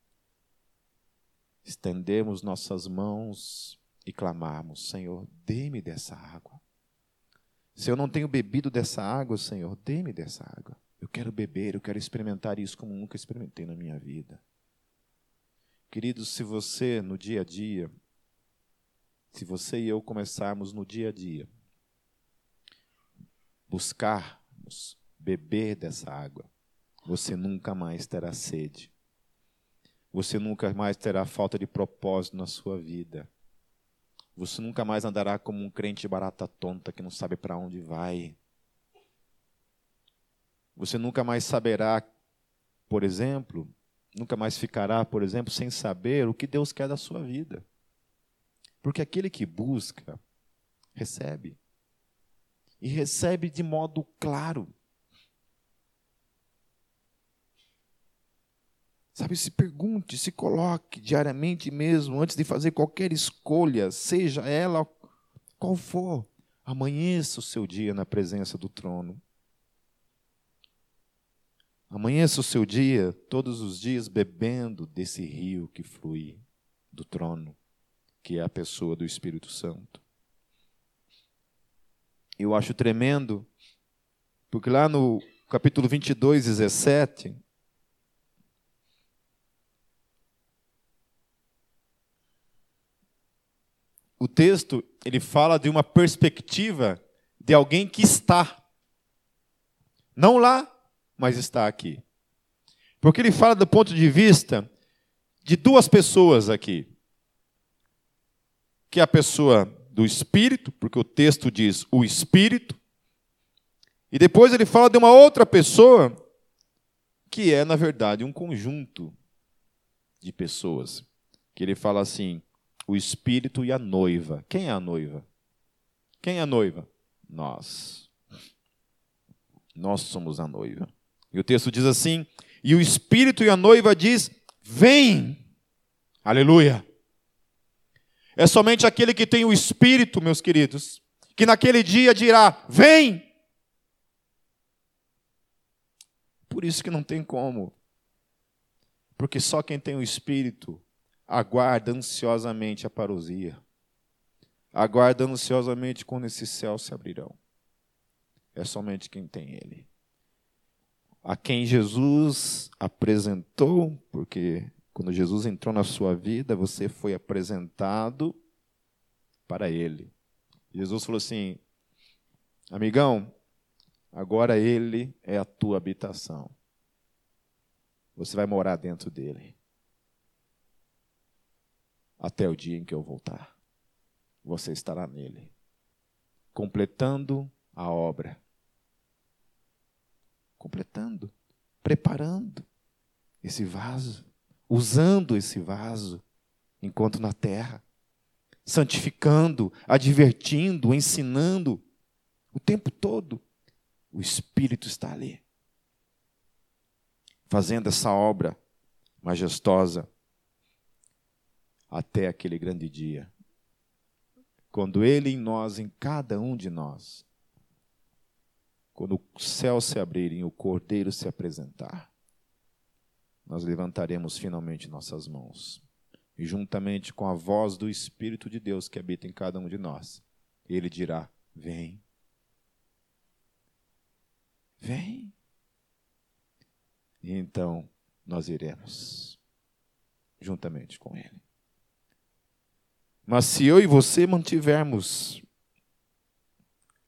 estendemos nossas mãos e clamarmos: Senhor, dê-me dessa água. Se eu não tenho bebido dessa água, Senhor, dê-me dessa água. Eu quero beber, eu quero experimentar isso como nunca experimentei na minha vida. Queridos, se você no dia a dia se você e eu começarmos no dia a dia buscarmos beber dessa água, você nunca mais terá sede. Você nunca mais terá falta de propósito na sua vida. Você nunca mais andará como um crente barata tonta que não sabe para onde vai. Você nunca mais saberá, por exemplo, nunca mais ficará, por exemplo, sem saber o que Deus quer da sua vida. Porque aquele que busca, recebe. E recebe de modo claro. Sabe, se pergunte, se coloque diariamente mesmo, antes de fazer qualquer escolha, seja ela qual for, amanheça o seu dia na presença do trono. Amanheça o seu dia, todos os dias, bebendo desse rio que flui do trono que é a pessoa do Espírito Santo. Eu acho tremendo, porque lá no capítulo 22, 17, o texto ele fala de uma perspectiva de alguém que está não lá, mas está aqui. Porque ele fala do ponto de vista de duas pessoas aqui que é a pessoa do Espírito, porque o texto diz o Espírito, e depois ele fala de uma outra pessoa, que é, na verdade, um conjunto de pessoas. Que ele fala assim: o Espírito e a noiva. Quem é a noiva? Quem é a noiva? Nós. Nós somos a noiva. E o texto diz assim: E o Espírito e a noiva diz: Vem. Aleluia. É somente aquele que tem o Espírito, meus queridos, que naquele dia dirá: Vem. Por isso que não tem como. Porque só quem tem o Espírito aguarda ansiosamente a parousia. Aguarda ansiosamente quando esses céus se abrirão. É somente quem tem Ele. A quem Jesus apresentou, porque quando Jesus entrou na sua vida, você foi apresentado para Ele. Jesus falou assim: amigão, agora Ele é a tua habitação. Você vai morar dentro dele. Até o dia em que eu voltar. Você estará nele. Completando a obra. Completando. Preparando esse vaso. Usando esse vaso enquanto na terra. Santificando, advertindo, ensinando. O tempo todo. O Espírito está ali fazendo essa obra majestosa até aquele grande dia. Quando Ele em nós, em cada um de nós, quando o céu se abrirem, o Cordeiro se apresentar, nós levantaremos finalmente nossas mãos. E juntamente com a voz do Espírito de Deus que habita em cada um de nós, Ele dirá: Vem. Vem. E então nós iremos juntamente com Ele. Mas se eu e você mantivermos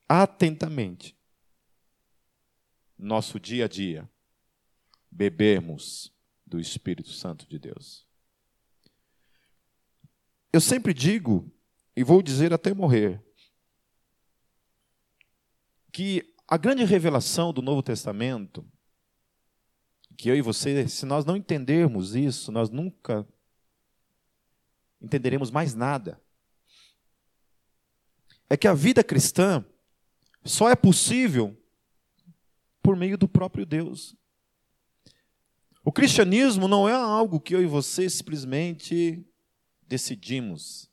atentamente nosso dia a dia, bebermos do Espírito Santo de Deus. Eu sempre digo, e vou dizer até morrer, que a grande revelação do Novo Testamento que eu e você, se nós não entendermos isso, nós nunca entenderemos mais nada. É que a vida cristã só é possível por meio do próprio Deus. O cristianismo não é algo que eu e você simplesmente decidimos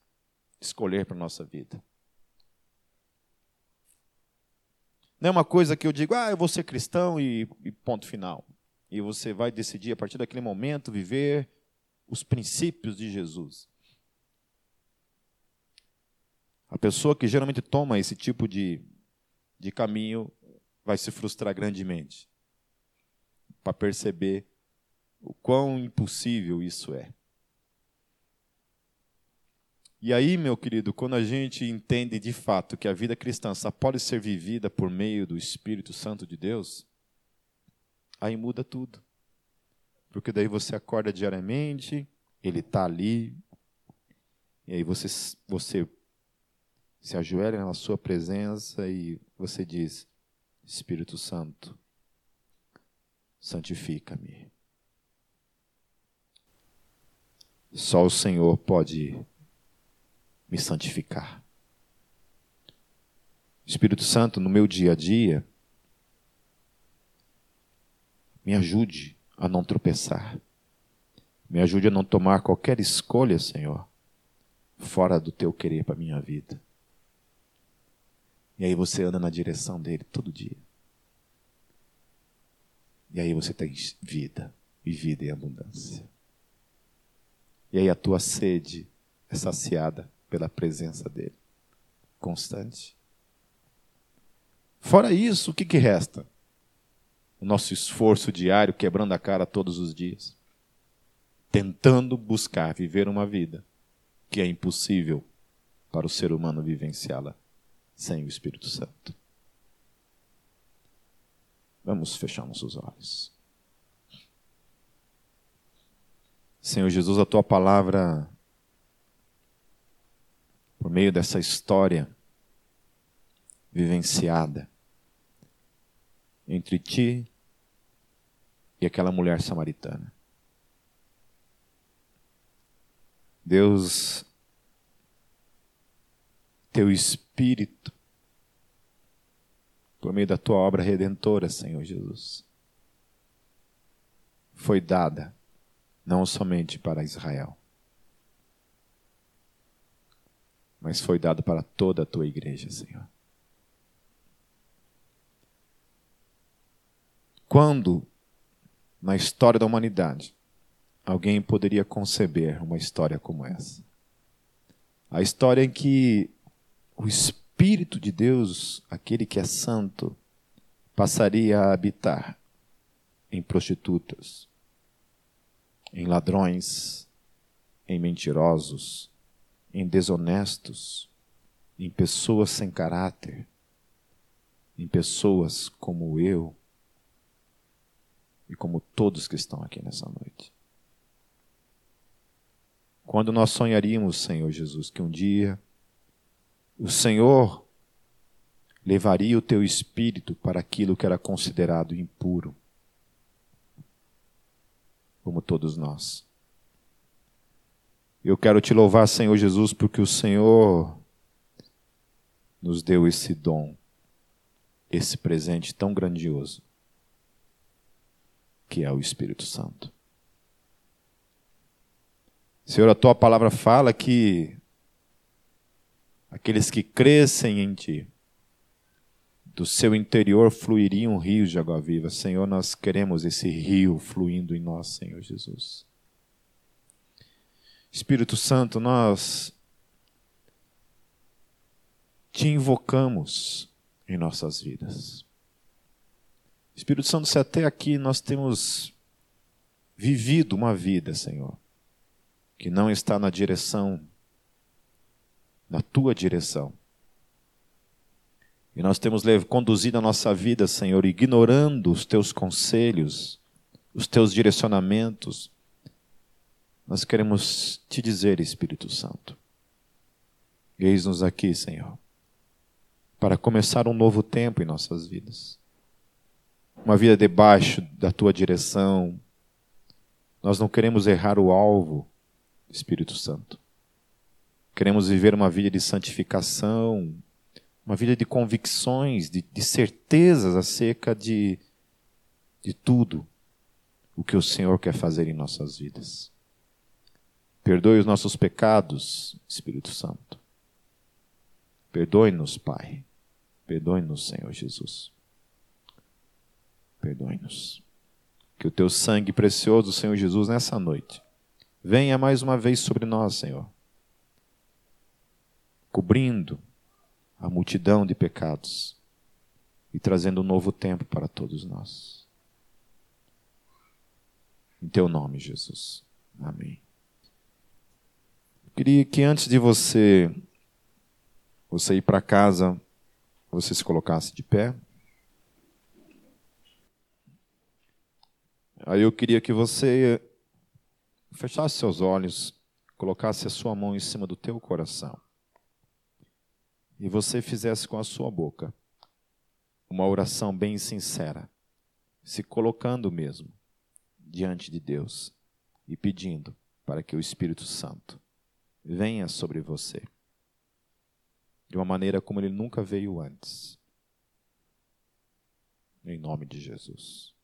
escolher para a nossa vida. Não é uma coisa que eu digo, ah, eu vou ser cristão e, e ponto final. E você vai decidir, a partir daquele momento, viver os princípios de Jesus. A pessoa que geralmente toma esse tipo de, de caminho vai se frustrar grandemente para perceber o quão impossível isso é. E aí, meu querido, quando a gente entende de fato que a vida cristã só pode ser vivida por meio do Espírito Santo de Deus, aí muda tudo. Porque daí você acorda diariamente, ele está ali, e aí você, você se ajoelha na sua presença e você diz: Espírito Santo, santifica-me. Só o Senhor pode me santificar. Espírito Santo, no meu dia a dia, me ajude a não tropeçar. Me ajude a não tomar qualquer escolha, Senhor, fora do teu querer para a minha vida. E aí você anda na direção dele todo dia. E aí você tem vida, e vida em abundância. E aí a tua sede é saciada pela presença dele, constante. Fora isso, o que, que resta? o nosso esforço diário, quebrando a cara todos os dias, tentando buscar viver uma vida que é impossível para o ser humano vivenciá-la sem o Espírito Santo. Vamos fechar nossos olhos. Senhor Jesus, a tua palavra, por meio dessa história vivenciada, entre ti e aquela mulher samaritana. Deus, teu Espírito, por meio da tua obra redentora, Senhor Jesus, foi dada não somente para Israel, mas foi dada para toda a tua igreja, Senhor. Quando, na história da humanidade, alguém poderia conceber uma história como essa? A história em que o Espírito de Deus, aquele que é santo, passaria a habitar em prostitutas, em ladrões, em mentirosos, em desonestos, em pessoas sem caráter, em pessoas como eu e como todos que estão aqui nessa noite. Quando nós sonharíamos, Senhor Jesus, que um dia o Senhor levaria o teu espírito para aquilo que era considerado impuro, como todos nós. Eu quero te louvar, Senhor Jesus, porque o Senhor nos deu esse dom, esse presente tão grandioso, que é o Espírito Santo. Senhor, a tua palavra fala que aqueles que crescem em ti, do seu interior fluiriam rios de água viva. Senhor, nós queremos esse rio fluindo em nós, Senhor Jesus. Espírito Santo, nós te invocamos em nossas vidas. Espírito Santo, se até aqui nós temos vivido uma vida, Senhor, que não está na direção na tua direção. E nós temos conduzido a nossa vida, Senhor, ignorando os teus conselhos, os teus direcionamentos. Nós queremos te dizer, Espírito Santo, eis-nos aqui, Senhor, para começar um novo tempo em nossas vidas. Uma vida debaixo da tua direção. Nós não queremos errar o alvo, Espírito Santo. Queremos viver uma vida de santificação, uma vida de convicções, de, de certezas acerca de, de tudo o que o Senhor quer fazer em nossas vidas. Perdoe os nossos pecados, Espírito Santo. Perdoe-nos, Pai. Perdoe-nos, Senhor Jesus. Perdoe-nos. Que o teu sangue precioso, Senhor Jesus, nessa noite, venha mais uma vez sobre nós, Senhor cobrindo a multidão de pecados e trazendo um novo tempo para todos nós. Em teu nome, Jesus. Amém. Eu queria que antes de você você ir para casa, você se colocasse de pé. Aí eu queria que você fechasse seus olhos, colocasse a sua mão em cima do teu coração e você fizesse com a sua boca uma oração bem sincera, se colocando mesmo diante de Deus e pedindo para que o Espírito Santo venha sobre você de uma maneira como ele nunca veio antes. Em nome de Jesus.